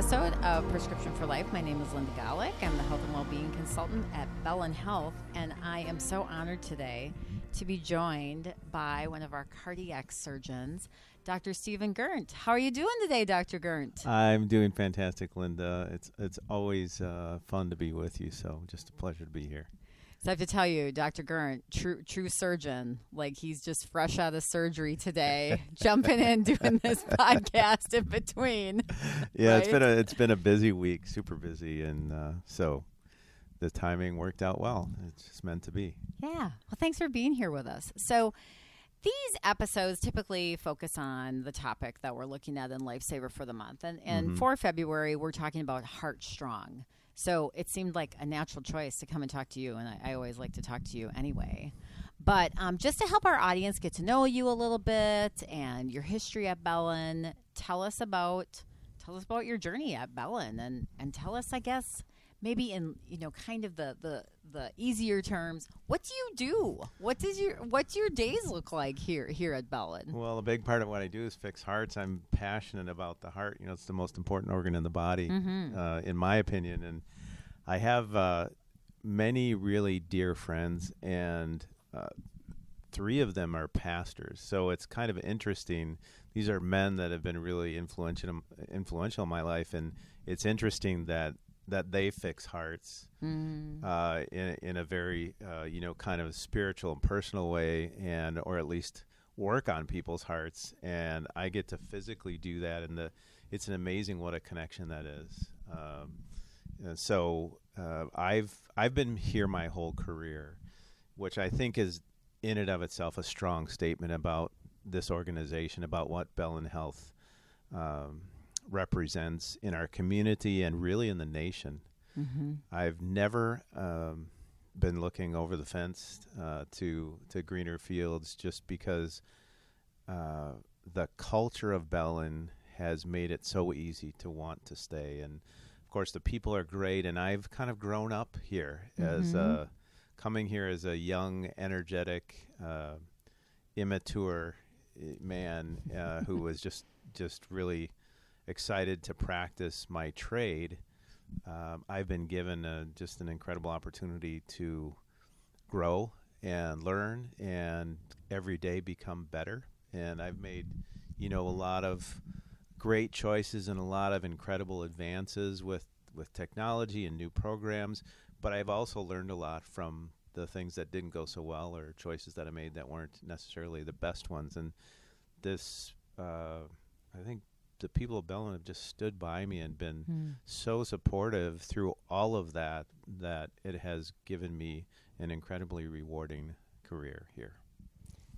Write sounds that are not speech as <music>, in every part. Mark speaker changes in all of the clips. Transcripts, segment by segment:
Speaker 1: episode of Prescription for Life. My name is Linda Golick. I'm the health and well-being consultant at Bellin Health, and I am so honored today to be joined by one of our cardiac surgeons, Dr. Stephen Gerndt. How are you doing today, Dr. Gerndt?
Speaker 2: I'm doing fantastic, Linda. It's it's always uh, fun to be with you. So just a pleasure to be here.
Speaker 1: So I have to tell you, Dr. Gerndt, true true surgeon, like he's just fresh out of surgery today, <laughs> jumping in doing this podcast in between.
Speaker 2: Yeah,
Speaker 1: right?
Speaker 2: it's been a it's been a busy week, super busy, and uh, so the timing worked out well. It's just meant to be.
Speaker 1: Yeah. Well, thanks for being here with us. So, these episodes typically focus on the topic that we're looking at in Lifesaver for the month. And, and
Speaker 2: Mhm.
Speaker 1: for February, we're talking about Heart Strong. So, it seemed like a natural choice to come and talk to you. And I, I always like to talk to you anyway. But um, just to help our audience get to know you a little bit and your history at Bellin, tell us about tell us about your journey at Bellin and, and tell us, I guess, maybe in you know kind of the the the easier terms what do you do what does your what's your days look like here here at bellin
Speaker 2: Well, a big part of what I do is fix hearts. I'm passionate about the heart. You know, it's the most important organ in the body,
Speaker 1: Mhm.
Speaker 2: uh, in my opinion. And I have uh, many really dear friends, and uh, three of them are pastors. So it's kind of interesting. These are men that have been really influential influential in my life, and it's interesting that that they fix hearts
Speaker 1: mm.
Speaker 2: uh, in in a very uh, you know kind of spiritual and personal way, and or at least work on people's hearts. And I get to physically do that, and the it's an amazing what a connection that is. Um, and so uh, I've I've been here my whole career, which I think is in and of itself a strong statement about this organization, about what Bellin Health um, represents in our community and really in the nation.
Speaker 1: mm-hmm.
Speaker 2: I've never um, been looking over the fence uh, to to greener fields just because uh, the culture of Bellin has made it so easy to want to stay, and of course the people are great. And I've kind of grown up here as
Speaker 1: Mhm.
Speaker 2: a coming here as a young, energetic, uh, immature uh, man uh, who was just just really excited to practice my trade um, I've been given a, just an incredible opportunity to grow and learn and every day become better. And I've made, you know, a lot of great choices and a lot of incredible advances with, with technology and new programs. But I've also learned a lot from the things that didn't go so well or choices that I made that weren't necessarily the best ones. And this, uh, I think the people of Bellin have just stood by me and been
Speaker 1: Mm.
Speaker 2: so supportive through all of that that it has given me an incredibly rewarding career here.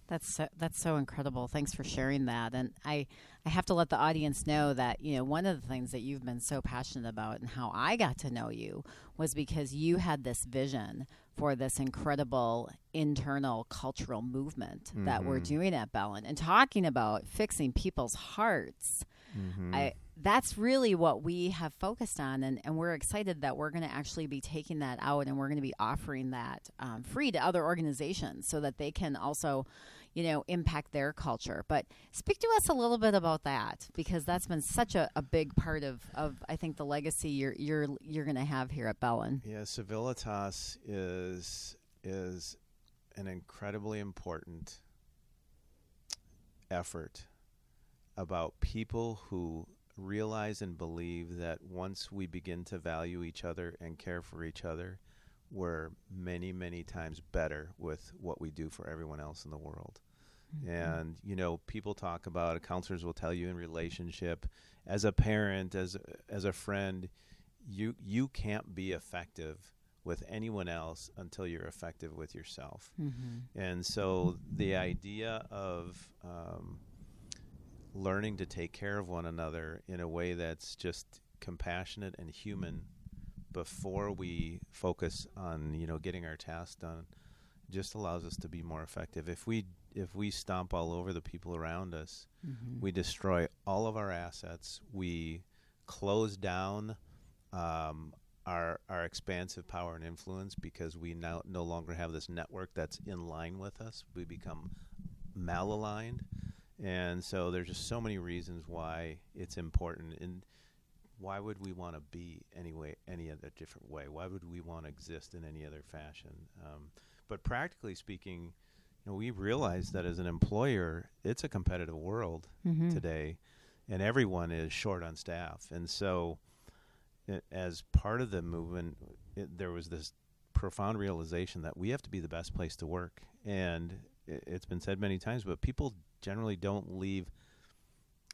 Speaker 1: That's so, that's so incredible. Thanks for sharing that. And I I have to let the audience know that you know one of the things that you've been so passionate about and how I got to know you was because you had this vision for this incredible internal cultural movement that we're
Speaker 2: Mhm.
Speaker 1: doing at Bellin and talking about fixing people's hearts.
Speaker 2: Mm-hmm.
Speaker 1: I that's really what we have focused on, and, and we're excited that we're going to actually be taking that out and we're going to be offering that um, free to other organizations so that they can also, you know, impact their culture. But speak to us a little bit about that because that's been such a, a big part of, of I think the legacy you're you're you're going to have here at Bellin.
Speaker 2: yeah, Civilitas is is an incredibly important effort about people who realize and believe that once we begin to value each other and care for each other, we're many, many times better with what we do for everyone else in the world. And you know, people talk about counselors will tell you in relationship, as a parent, as as a friend, you you can't be effective with anyone else until you're effective with yourself.
Speaker 1: Mm-hmm.
Speaker 2: And so the idea of um, learning to take care of one another in a way that's just compassionate and human before we focus on you know getting our tasks done just allows us to be more effective. If we if we stomp all over the people around us,
Speaker 1: Mm-hmm.
Speaker 2: we destroy all of our assets. We close down um, our our expansive power and influence because we now no longer have this network that's in line with us. We become malaligned, And so there's just so many reasons why it's important. And why would we want to be anyway any other different way? Why would we want to exist in any other fashion? Um, but practically speaking, you know, we realize that as an employer, it's a competitive world
Speaker 1: Mm-hmm.
Speaker 2: today, and everyone is short on staff. And so, i as part of the movement, it, there was this profound realization that we have to be the best place to work. And i it's been said many times, but people generally don't leave,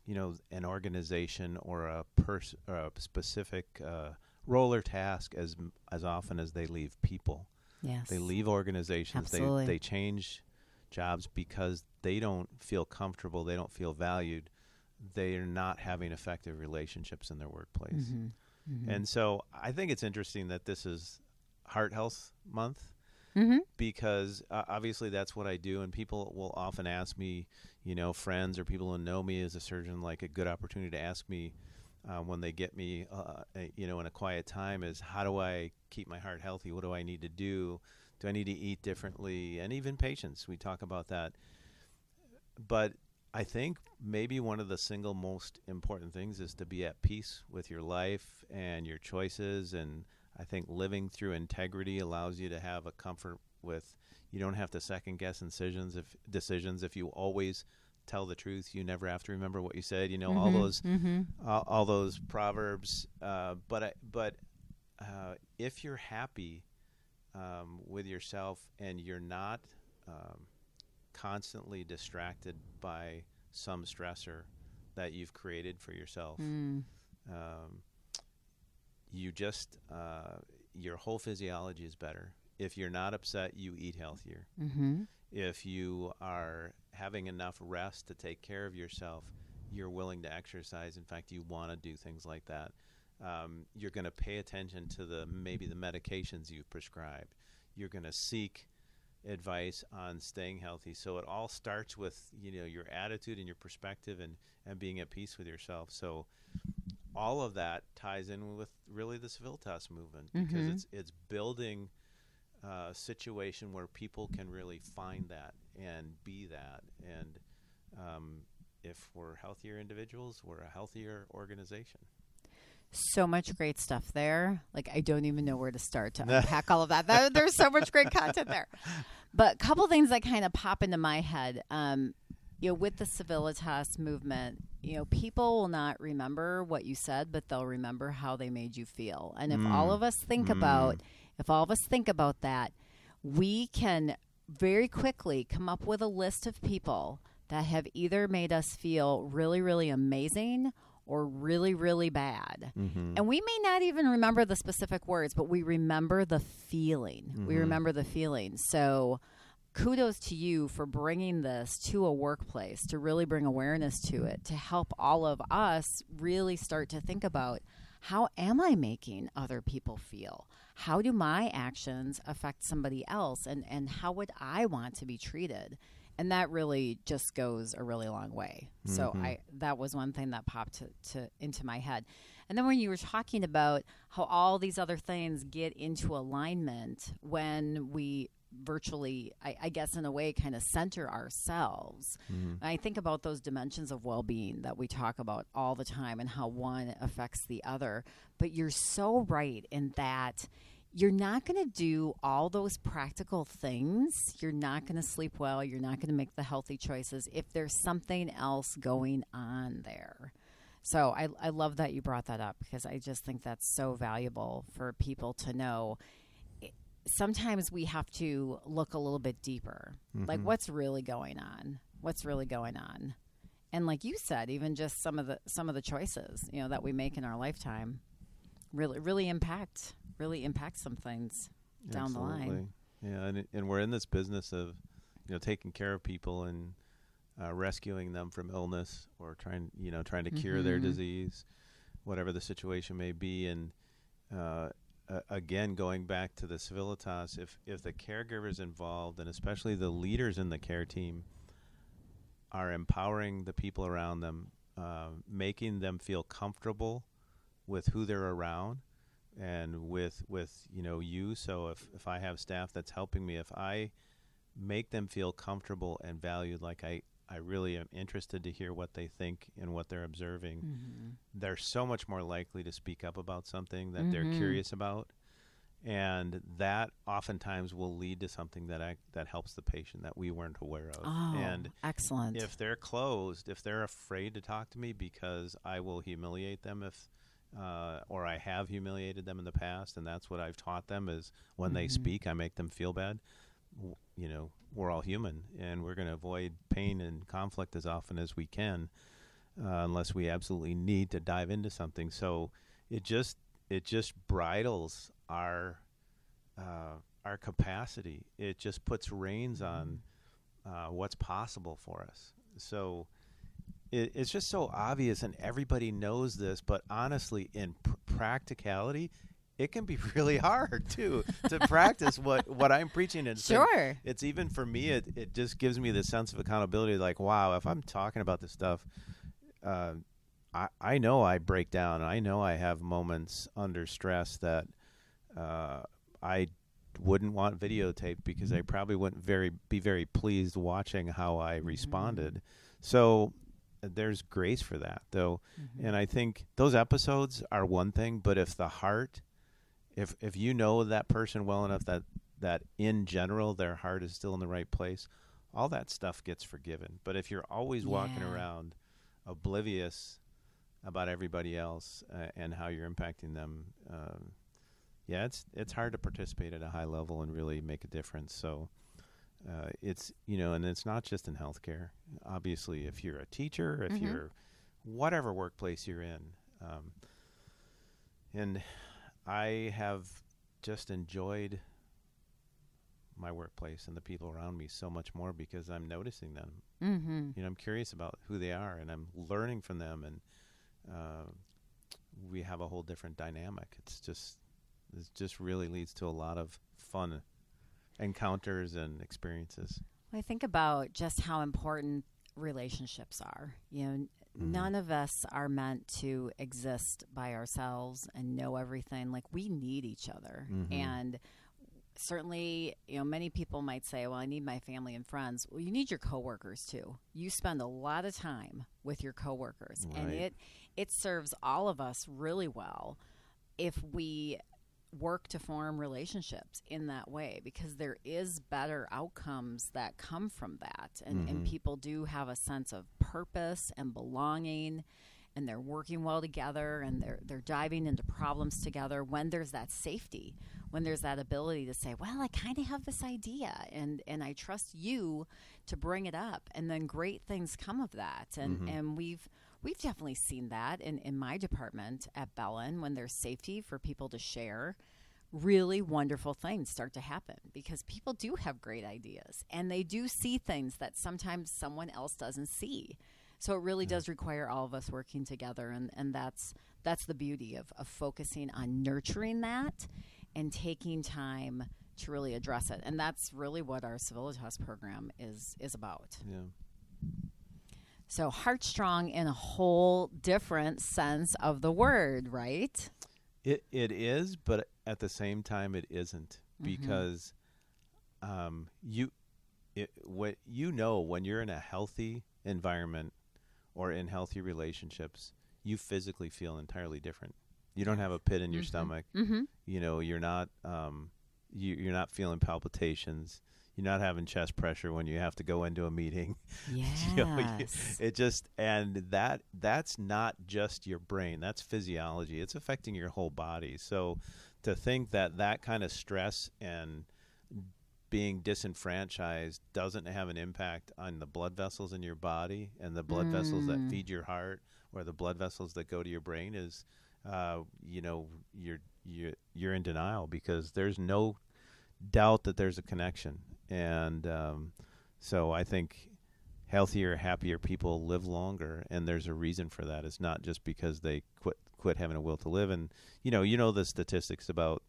Speaker 2: you know, an organization or a person or a specific uh, role or task as as often as they leave people.
Speaker 1: Yes.
Speaker 2: They leave organizations. They
Speaker 1: Absolutely.
Speaker 2: they change jobs because they don't feel comfortable. They don't feel valued. They are not having effective relationships in their workplace.
Speaker 1: Mhm. Mhm.
Speaker 2: And so I think it's interesting that this is Heart Health Month
Speaker 1: Mhm.
Speaker 2: because uh, obviously that's what I do, and people will often ask me, you know, friends or people who know me as a surgeon, like a good opportunity to ask me uh, when they get me, uh, uh, you know, in a quiet time, is how do I keep my heart healthy? What do I need to do? Do I need to eat differently? And even patients, we talk about that. But I think maybe one of the single most important things is to be at peace with your life and your choices and I think living through integrity allows you to have a comfort with you don't have to second guess decisions if decisions if you always tell the truth you never have to remember what you said you know all
Speaker 1: Mhm.
Speaker 2: those
Speaker 1: Mhm.
Speaker 2: all, all those proverbs uh, but I, but uh, if you're happy um, with yourself and you're not um, constantly distracted by some stressor that you've created for yourself
Speaker 1: Mm.
Speaker 2: um, you just uh, your whole physiology is better. If you're not upset, you eat healthier.
Speaker 1: Mhm.
Speaker 2: If you are having enough rest to take care of yourself, you're willing to exercise. In fact, you want to do things like that. Um, you're going to pay attention to the maybe the medications you've prescribed. You're going to seek advice on staying healthy. So it all starts with you know your attitude and your perspective and and being at peace with yourself. So all of that ties in with really the Civilitas movement because
Speaker 1: Mhm.
Speaker 2: it's it's building a situation where people can really find that and be that. And um, if we're healthier individuals, we're a healthier organization.
Speaker 1: So much great stuff there. Like I don't even know where to start to <laughs> unpack all of that. There- There's so much great content there. But a couple things that kind of pop into my head. Um, you know, with the Civilitas movement, you know, people will not remember what you said, but they'll remember how they made you feel. And if all
Speaker 2: Mm.
Speaker 1: of us think
Speaker 2: Mm.
Speaker 1: about, if all of us think about that, we can very quickly come up with a list of people that have either made us feel really, really amazing or really, really bad.
Speaker 2: Mm-hmm.
Speaker 1: And we may not even remember the specific words, but we remember the feeling. We
Speaker 2: Mhm.
Speaker 1: remember the feeling. So kudos to you for bringing this to a workplace, to really bring awareness to it, to help all of us really start to think about how am I making other people feel? How do my actions affect somebody else? And, and how would I want to be treated? And that really just goes a really long way. So
Speaker 2: Mhm.
Speaker 1: I that was one thing that popped to, to into my head. And then when you were talking about how all these other things get into alignment when we virtually, I, I guess, in a way, kind of center ourselves.
Speaker 2: Mm-hmm.
Speaker 1: And I think about those dimensions of well being that we talk about all the time and how one affects the other. But you're so right in that you're not going to do all those practical things. You're not going to sleep well. You're not going to make the healthy choices if there's something else going on there. So I, I love that you brought that up because I just think that's so valuable for people to know. Sometimes we have to look a little bit deeper. Like
Speaker 2: Mhm.
Speaker 1: what's really going on? What's really going on? And like you said, even just some of the some of the choices, you know, that we make in our lifetime really really impact really impact some things down the line.
Speaker 2: Yeah, and and we're in this business of you know taking care of people and uh, rescuing them from illness or trying you know trying to cure their
Speaker 1: Mhm.
Speaker 2: disease, whatever the situation may be. And uh, uh, again, going back to the civilitas, if if the caregivers involved and especially the leaders in the care team are empowering the people around them, uh, making them feel comfortable with who they're around and with with you know you. So if if i have staff that's helping me if i make them feel comfortable and valued like i I really am interested to hear what they think and what they're observing.
Speaker 1: Mm-hmm.
Speaker 2: They're so much more likely to speak up about something that they're
Speaker 1: Mhm.
Speaker 2: curious about, and that oftentimes will lead to something that I, that helps the patient that we weren't aware of.
Speaker 1: Oh,
Speaker 2: and
Speaker 1: excellent.
Speaker 2: if they're closed, if they're afraid to talk to me because I will humiliate them if uh, or I have humiliated them in the past, and that's what I've taught them is when they
Speaker 1: Mhm.
Speaker 2: speak, I make them feel bad. You know, we're all human, and we're going to avoid pain and conflict as often as we can, uh, unless we absolutely need to dive into something. So it just it just bridles our uh, our capacity. It just puts reins on uh, what's possible for us. So it, it's just so obvious, and everybody knows this. But honestly, in pr- practicality, it can be <laughs> really hard too to practice what what I'm preaching. And so
Speaker 1: sure.
Speaker 2: it's even for me. It it just gives me the sense of accountability. Like, wow, if I'm talking about this stuff, uh, I I know I break down. I know I have moments under stress that uh, I wouldn't want videotaped because I probably wouldn't very be very pleased watching how I responded. So uh, there's grace for that, though.
Speaker 1: Mhm.
Speaker 2: And I think those episodes are one thing, but if the heart, if if you know that person well enough that that in general their heart is still in the right place, all that stuff gets forgiven. But if you're always walking around oblivious about everybody else uh, and how you're impacting them, um, yeah, it's it's hard to participate at a high level and really make a difference. So. Uh, it's you know, and it's not just in healthcare. Obviously, if you're a teacher, if
Speaker 1: Mhm.
Speaker 2: you're whatever workplace you're in, um, and I have just enjoyed my workplace and the people around me so much more because I'm noticing them.
Speaker 1: Mm-hmm.
Speaker 2: You know, I'm curious about who they are, and I'm learning from them, and uh, we have a whole different dynamic. It's just it just really leads to a lot of fun encounters and experiences.
Speaker 1: I think about just how important relationships are. You know,
Speaker 2: Mhm.
Speaker 1: none of us are meant to exist by ourselves and know everything. Like we need each other.
Speaker 2: Mhm.
Speaker 1: And certainly, you know, many people might say, "Well, I need my family and friends." Well, you need your coworkers too. You spend a lot of time with your coworkers, and it it serves all of us really well if we work to form relationships in that way because there is better outcomes that come from that and, and
Speaker 2: Mhm.
Speaker 1: people do have a sense of purpose and belonging and they're working well together and they're they're diving into problems together when there's that safety when there's that ability to say well I kind of have this idea and and I trust you to bring it up and then great things come of that and
Speaker 2: Mhm.
Speaker 1: and we've we've definitely seen that in, in my department at Bellin when there's safety for people to share really wonderful things start to happen because people do have great ideas and they do see things that sometimes someone else doesn't see. So it really hmm. does require all of us working together and, and that's that's the beauty of, of focusing on nurturing that and taking time to really address it. And that's really what our civilitas program is is about.
Speaker 2: Yeah.
Speaker 1: So heartstrong in a whole different sense of the word, right?
Speaker 2: It it is, but at the same time, it isn't
Speaker 1: Mhm.
Speaker 2: because um, you it, what you know when you're in a healthy environment or in healthy relationships, you physically feel entirely different. You don't have a pit in your
Speaker 1: Mhm.
Speaker 2: stomach.
Speaker 1: Mm-hmm.
Speaker 2: You know, you're not um, you, you're not feeling palpitations. You're not having chest pressure when you have to go into a meeting.
Speaker 1: Yes. <laughs>
Speaker 2: You know, you- it just and that that's not just your brain that's physiology it's affecting your whole body so to think that that kind of stress and being disenfranchised doesn't have an impact on the blood vessels in your body and the blood vessels that
Speaker 1: Mm.
Speaker 2: feed your heart or the blood vessels that go to your brain is uh, you know you're you're you're in denial because there's no doubt that there's a connection and um, so I think healthier, happier people live longer, and there's a reason for that. It's not just because they quit quit having a will to live. And you know, you know the statistics about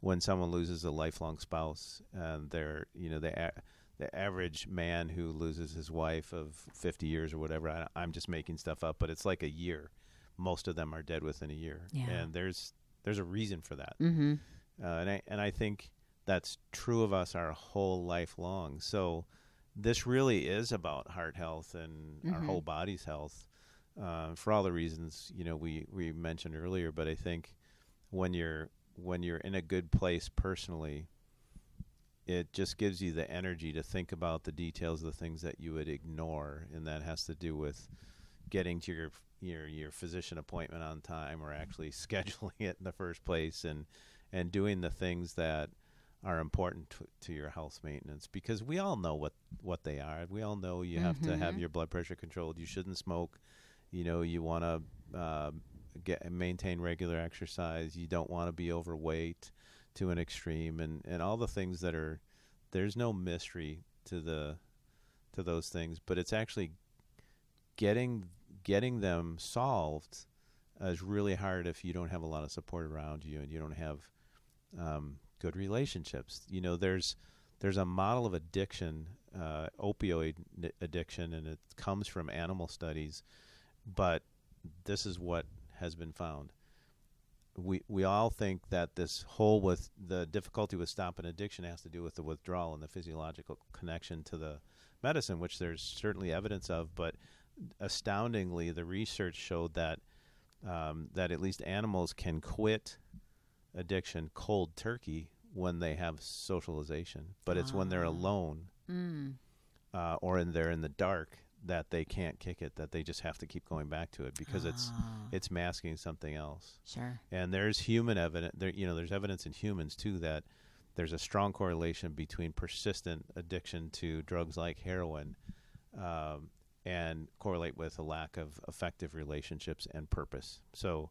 Speaker 2: when someone loses a lifelong spouse, and they're you know the a- the average man who loses his wife of 50 years or whatever. I, I'm just making stuff up, but it's like a year. Most of them are dead within a year,
Speaker 1: Yeah.
Speaker 2: and there's there's a reason for that.
Speaker 1: mm-hmm.
Speaker 2: Uh, and I and I think that's true of us our whole life long. So this really is about heart health and our
Speaker 1: Mhm.
Speaker 2: whole body's health uh, for all the reasons you know we we mentioned earlier. But I think when you're when you're in a good place personally, it just gives you the energy to think about the details of the things that you would ignore, and that has to do with getting to your your your physician appointment on time or actually <laughs> scheduling it in the first place and and doing the things that are important to, to your health maintenance because we all know what what they are. We all know you have to have
Speaker 1: Mhm.
Speaker 2: your blood pressure controlled. You shouldn't smoke. You know you want to uh, get maintain regular exercise. You don't want to be overweight to an extreme and and all the things that are there's no mystery to the to those things but it's actually getting getting them solved is really hard if you don't have a lot of support around you and you don't have um, good relationships. You know, there's there's a model of addiction, uh, opioid addiction, and it comes from animal studies, but this is what has been found. We we all think that this whole with the difficulty with stopping addiction has to do with the withdrawal and the physiological connection to the medicine, which there's certainly evidence of, but astoundingly, the research showed that um, that at least animals can quit addiction cold turkey when they have socialization, but it's when they're
Speaker 1: Ah.
Speaker 2: alone
Speaker 1: Mm.
Speaker 2: uh, or in they're in the dark that they can't kick it, that they just have to keep going back to it because it's
Speaker 1: Ah,
Speaker 2: it's masking something else.
Speaker 1: sure.
Speaker 2: And there's human evidence. There, you know, there's evidence in humans too that there's a strong correlation between persistent addiction to drugs like heroin, um, and correlate with a lack of effective relationships and purpose. So,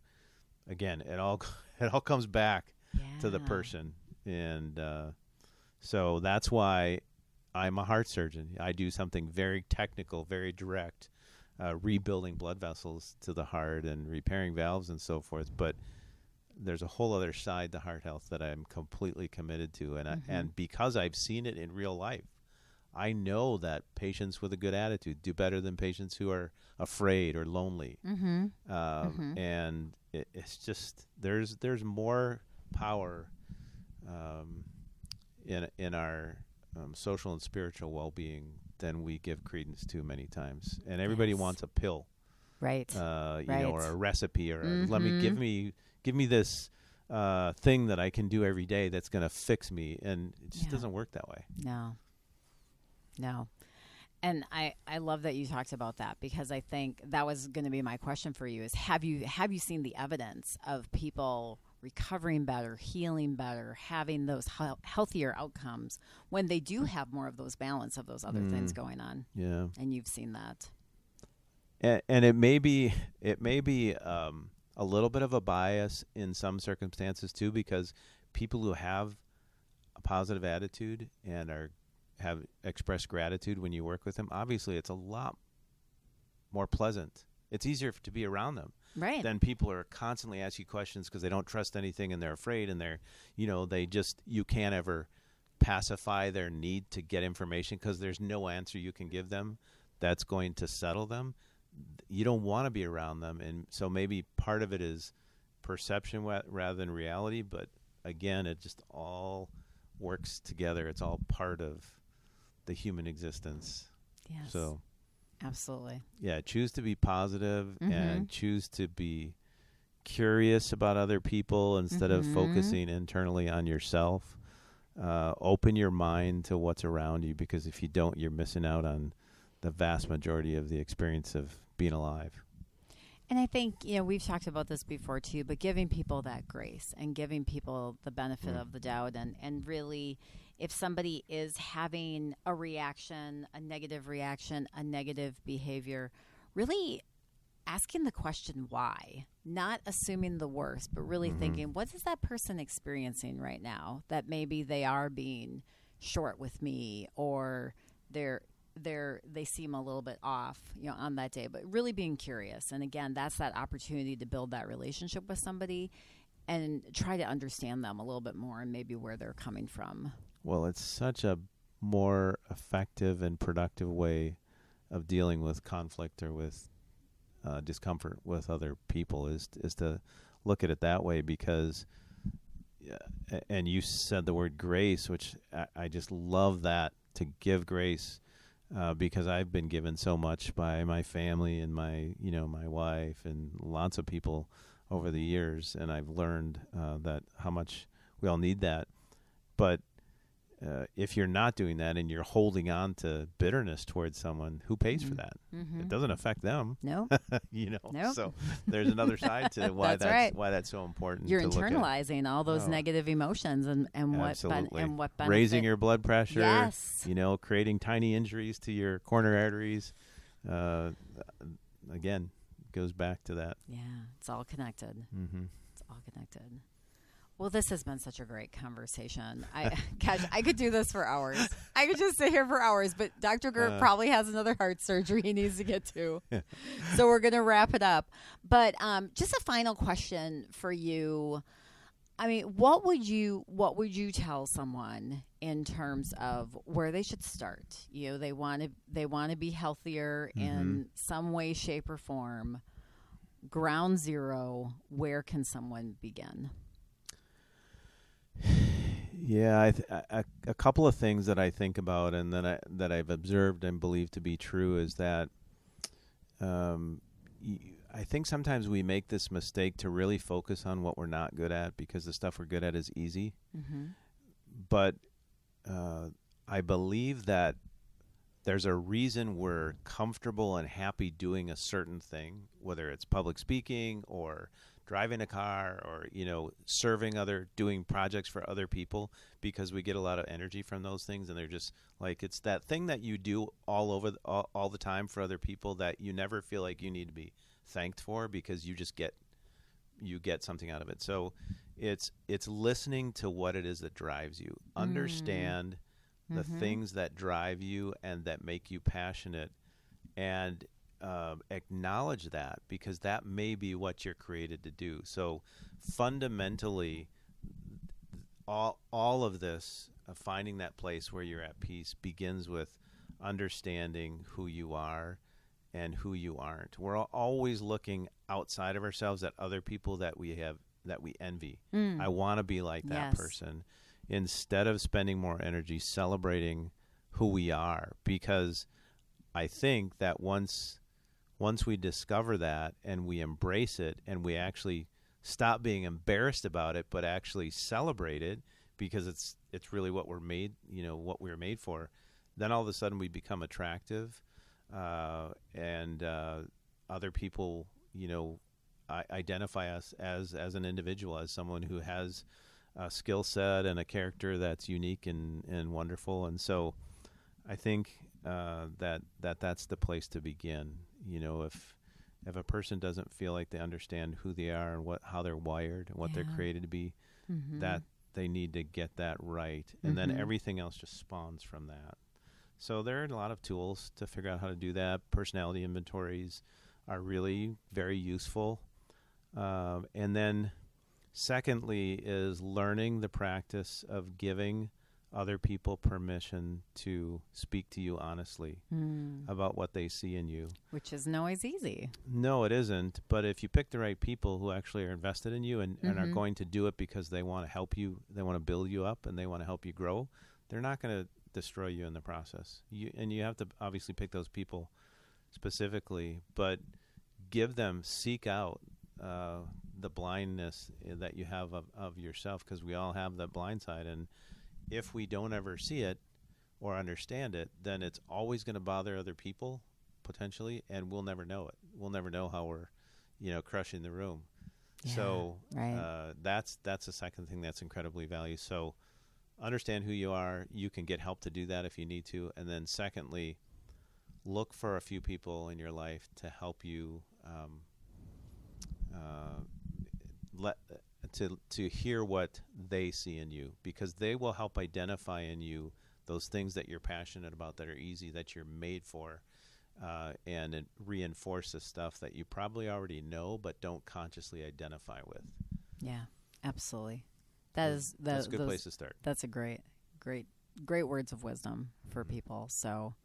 Speaker 2: again, it all <laughs> it all comes back to the person, and uh, so that's why I'm a heart surgeon. I do something very technical, very direct, uh, rebuilding blood vessels to the heart and repairing valves and so forth. But there's a whole other side to heart health that I'm completely committed to, and
Speaker 1: Mhm.
Speaker 2: I, and because I've seen it in real life, I know that patients with a good attitude do better than patients who are afraid or lonely.
Speaker 1: Mm-hmm.
Speaker 2: Um,
Speaker 1: Mhm.
Speaker 2: And it, it's just there's there's more power um, in in our um, social and spiritual well being than we give credence to many times. And everybody
Speaker 1: Yes.
Speaker 2: wants a pill
Speaker 1: Right.
Speaker 2: uh, you know, or a recipe, or a, let me give
Speaker 1: Mhm.
Speaker 2: me give me this uh, thing that I can do every day that's going to fix me, and it just
Speaker 1: Yeah.
Speaker 2: doesn't work that way.
Speaker 1: No. No. And I, I love that you talked about that because I think that was going to be my question for you is have you have you seen the evidence of people recovering better, healing better, having those hel- healthier outcomes when they do have more of those balance of those other things
Speaker 2: Mm.
Speaker 1: going on
Speaker 2: Yeah,
Speaker 1: and you've seen that.
Speaker 2: and, and it may be it may be um, a little bit of a bias in some circumstances too, because people who have a positive attitude and are have expressed gratitude when you work with them, obviously it's a lot more pleasant. It's easier to be around them.
Speaker 1: Right.
Speaker 2: then people are constantly asking you questions because they don't trust anything and they're afraid and they're you know they just you can't ever pacify their need to get information because there's no answer you can give them that's going to settle them you don't want to be around them and so maybe part of it is perception rather than reality but again it just all works together it's all part of the human existence
Speaker 1: yes.
Speaker 2: so
Speaker 1: absolutely.
Speaker 2: yeah choose to be positive
Speaker 1: Mhm.
Speaker 2: and choose to be curious about other people instead of
Speaker 1: Mhm.
Speaker 2: focusing internally on yourself uh, open your mind to what's around you because if you don't you're missing out on the vast majority of the experience of being alive
Speaker 1: And I think, you know, we've talked about this before too, but giving people that grace and giving people the benefit
Speaker 2: Mm.
Speaker 1: of the doubt and, and really if somebody is having a reaction, a negative reaction, a negative behavior, really asking the question why, not assuming the worst, but really
Speaker 2: Mhm.
Speaker 1: thinking, what is that person experiencing right now that maybe they are being short with me or they're they're they seem a little bit off, you know, on that day, but really being curious. And again, that's that opportunity to build that relationship with somebody and try to understand them a little bit more and maybe where they're coming from.
Speaker 2: Well it's such a more effective and productive way of dealing with conflict or with uh, discomfort with other people is is to look at it that way because yeah, and you said the word grace which I, I just love that to give grace uh, because I've been given so much by my family and my you know my wife and lots of people over the years, and I've learned uh, that how much we all need that. But uh, if you're not doing that and you're holding on to bitterness towards someone, who pays for
Speaker 1: Mhm.
Speaker 2: that?
Speaker 1: Mm-hmm.
Speaker 2: It doesn't affect them,
Speaker 1: No, <laughs>
Speaker 2: you know.
Speaker 1: Nope.
Speaker 2: So there's another <laughs> side to why
Speaker 1: That's
Speaker 2: that's,
Speaker 1: right.
Speaker 2: why that's so important.
Speaker 1: you're
Speaker 2: to look at.
Speaker 1: internalizing all those
Speaker 2: Oh.
Speaker 1: negative emotions and and what ben- and what benefit.
Speaker 2: raising your blood pressure.
Speaker 1: yes.
Speaker 2: You know, creating tiny injuries to your coronary arteries. Uh, again, goes back to that.
Speaker 1: Yeah, it's all connected.
Speaker 2: hmm
Speaker 1: It's all connected. Well, this has been such a great conversation. I, <laughs> gosh, I could do this for hours. I could just sit here for hours. But Dr. Gerndt
Speaker 2: Uh.
Speaker 1: probably has another heart surgery he needs to get to, so we're gonna wrap it up. But um, just a final question for you. I mean, what would you what would you tell someone in terms of where they should start? You know, they want to they want to be healthier in some way, shape, or form. Ground zero. Where can someone begin?
Speaker 2: Yeah, I th- a, a couple of things that I think about and that I that I've observed and believe to be true is that um, I think sometimes we make this mistake to really focus on what we're not good at because the stuff we're good at is easy.
Speaker 1: Mm-hmm.
Speaker 2: But uh, I believe that there's a reason we're comfortable and happy doing a certain thing, whether it's public speaking or driving a car or you know serving other doing projects for other people because we get a lot of energy from those things. And they're just like it's that thing that you do all over the, all, all the time for other people that you never feel like you need to be thanked for because you just get you get something out of it. So it's it's listening to what it is that drives you. Understand the
Speaker 1: Mhm.
Speaker 2: things that drive you and that make you passionate. And um, acknowledge that because that may be what you're created to do so fundamentally all all of this uh, finding that place where you're at peace begins with understanding who you are and who you aren't we're always looking outside of ourselves at other people that we have that we envy
Speaker 1: Mm.
Speaker 2: I want to be like that
Speaker 1: Yes.
Speaker 2: person instead of spending more energy celebrating who we are because I think that once once we discover that and we embrace it and we actually stop being embarrassed about it but actually celebrate it because it's it's really what we're made you know what we were made for then all of a sudden we become attractive uh, and uh, other people you know identify us as as an individual as someone who has a skill set and a character that's unique and, and wonderful. And so I think uh, that that that's the place to begin you know if if a person doesn't feel like they understand who they are and what how they're wired and what they're created to be
Speaker 1: Mhm.
Speaker 2: that they need to get that right. And
Speaker 1: Mhm.
Speaker 2: then everything else just spawns from that. So there are a lot of tools to figure out how to do that. Personality inventories are really very useful. Um, and then secondly is learning the practice of giving other people permission to speak to you honestly
Speaker 1: Mm.
Speaker 2: about what they see in you
Speaker 1: Which isn't always easy.
Speaker 2: no, it isn't. But if you pick the right people who actually are invested in you and, and are
Speaker 1: Mhm.
Speaker 2: going to do it because they want to help you, they want to build you up, and they want to help you grow, they're not going to destroy you in the process. You and you have to obviously pick those people specifically, but give them, seek out uh, the blindness that you have of, of yourself, because we all have that blind side, and if we don't ever see it or understand it, then it's always going to bother other people potentially, and we'll never know it. We'll never know how we're, you know, crushing the room. so
Speaker 1: right.
Speaker 2: uh, that's that's the second thing that's incredibly valued. So understand who you are. You can get help to do that if you need to, and then secondly, look for a few people in your life to help you. Um, uh, let to to hear what they see in you because they will help identify in you those things that you're passionate about that are easy that you're made for uh, and it reinforce the stuff that you probably already know but don't consciously identify with
Speaker 1: yeah, absolutely. That is that,
Speaker 2: that's a good
Speaker 1: those-
Speaker 2: place to start
Speaker 1: That's a great, great, great words of wisdom for
Speaker 2: Mm-hmm.
Speaker 1: people. So,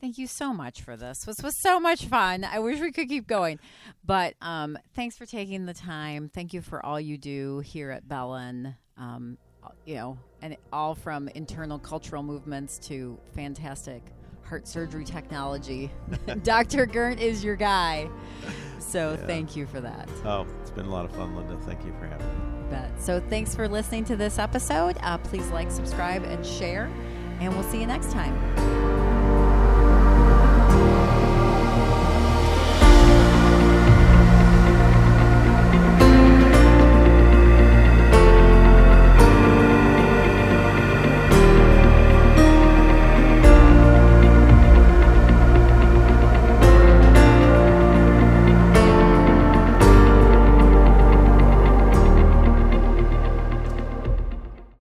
Speaker 1: thank you so much for this. This was so much fun. I wish we could keep going, but um, thanks for taking the time. Thank you for all you do here at Bellin. Um, you know, and all from internal cultural movements to fantastic heart surgery technology. <laughs> Dr. Gerndt is your guy. So
Speaker 2: Yeah.
Speaker 1: thank you for that.
Speaker 2: Oh, it's been a lot of fun, Linda. Thank you for having me.
Speaker 1: Bet. So thanks for listening to this episode. Uh, please like, subscribe, and share. And we'll see you next time.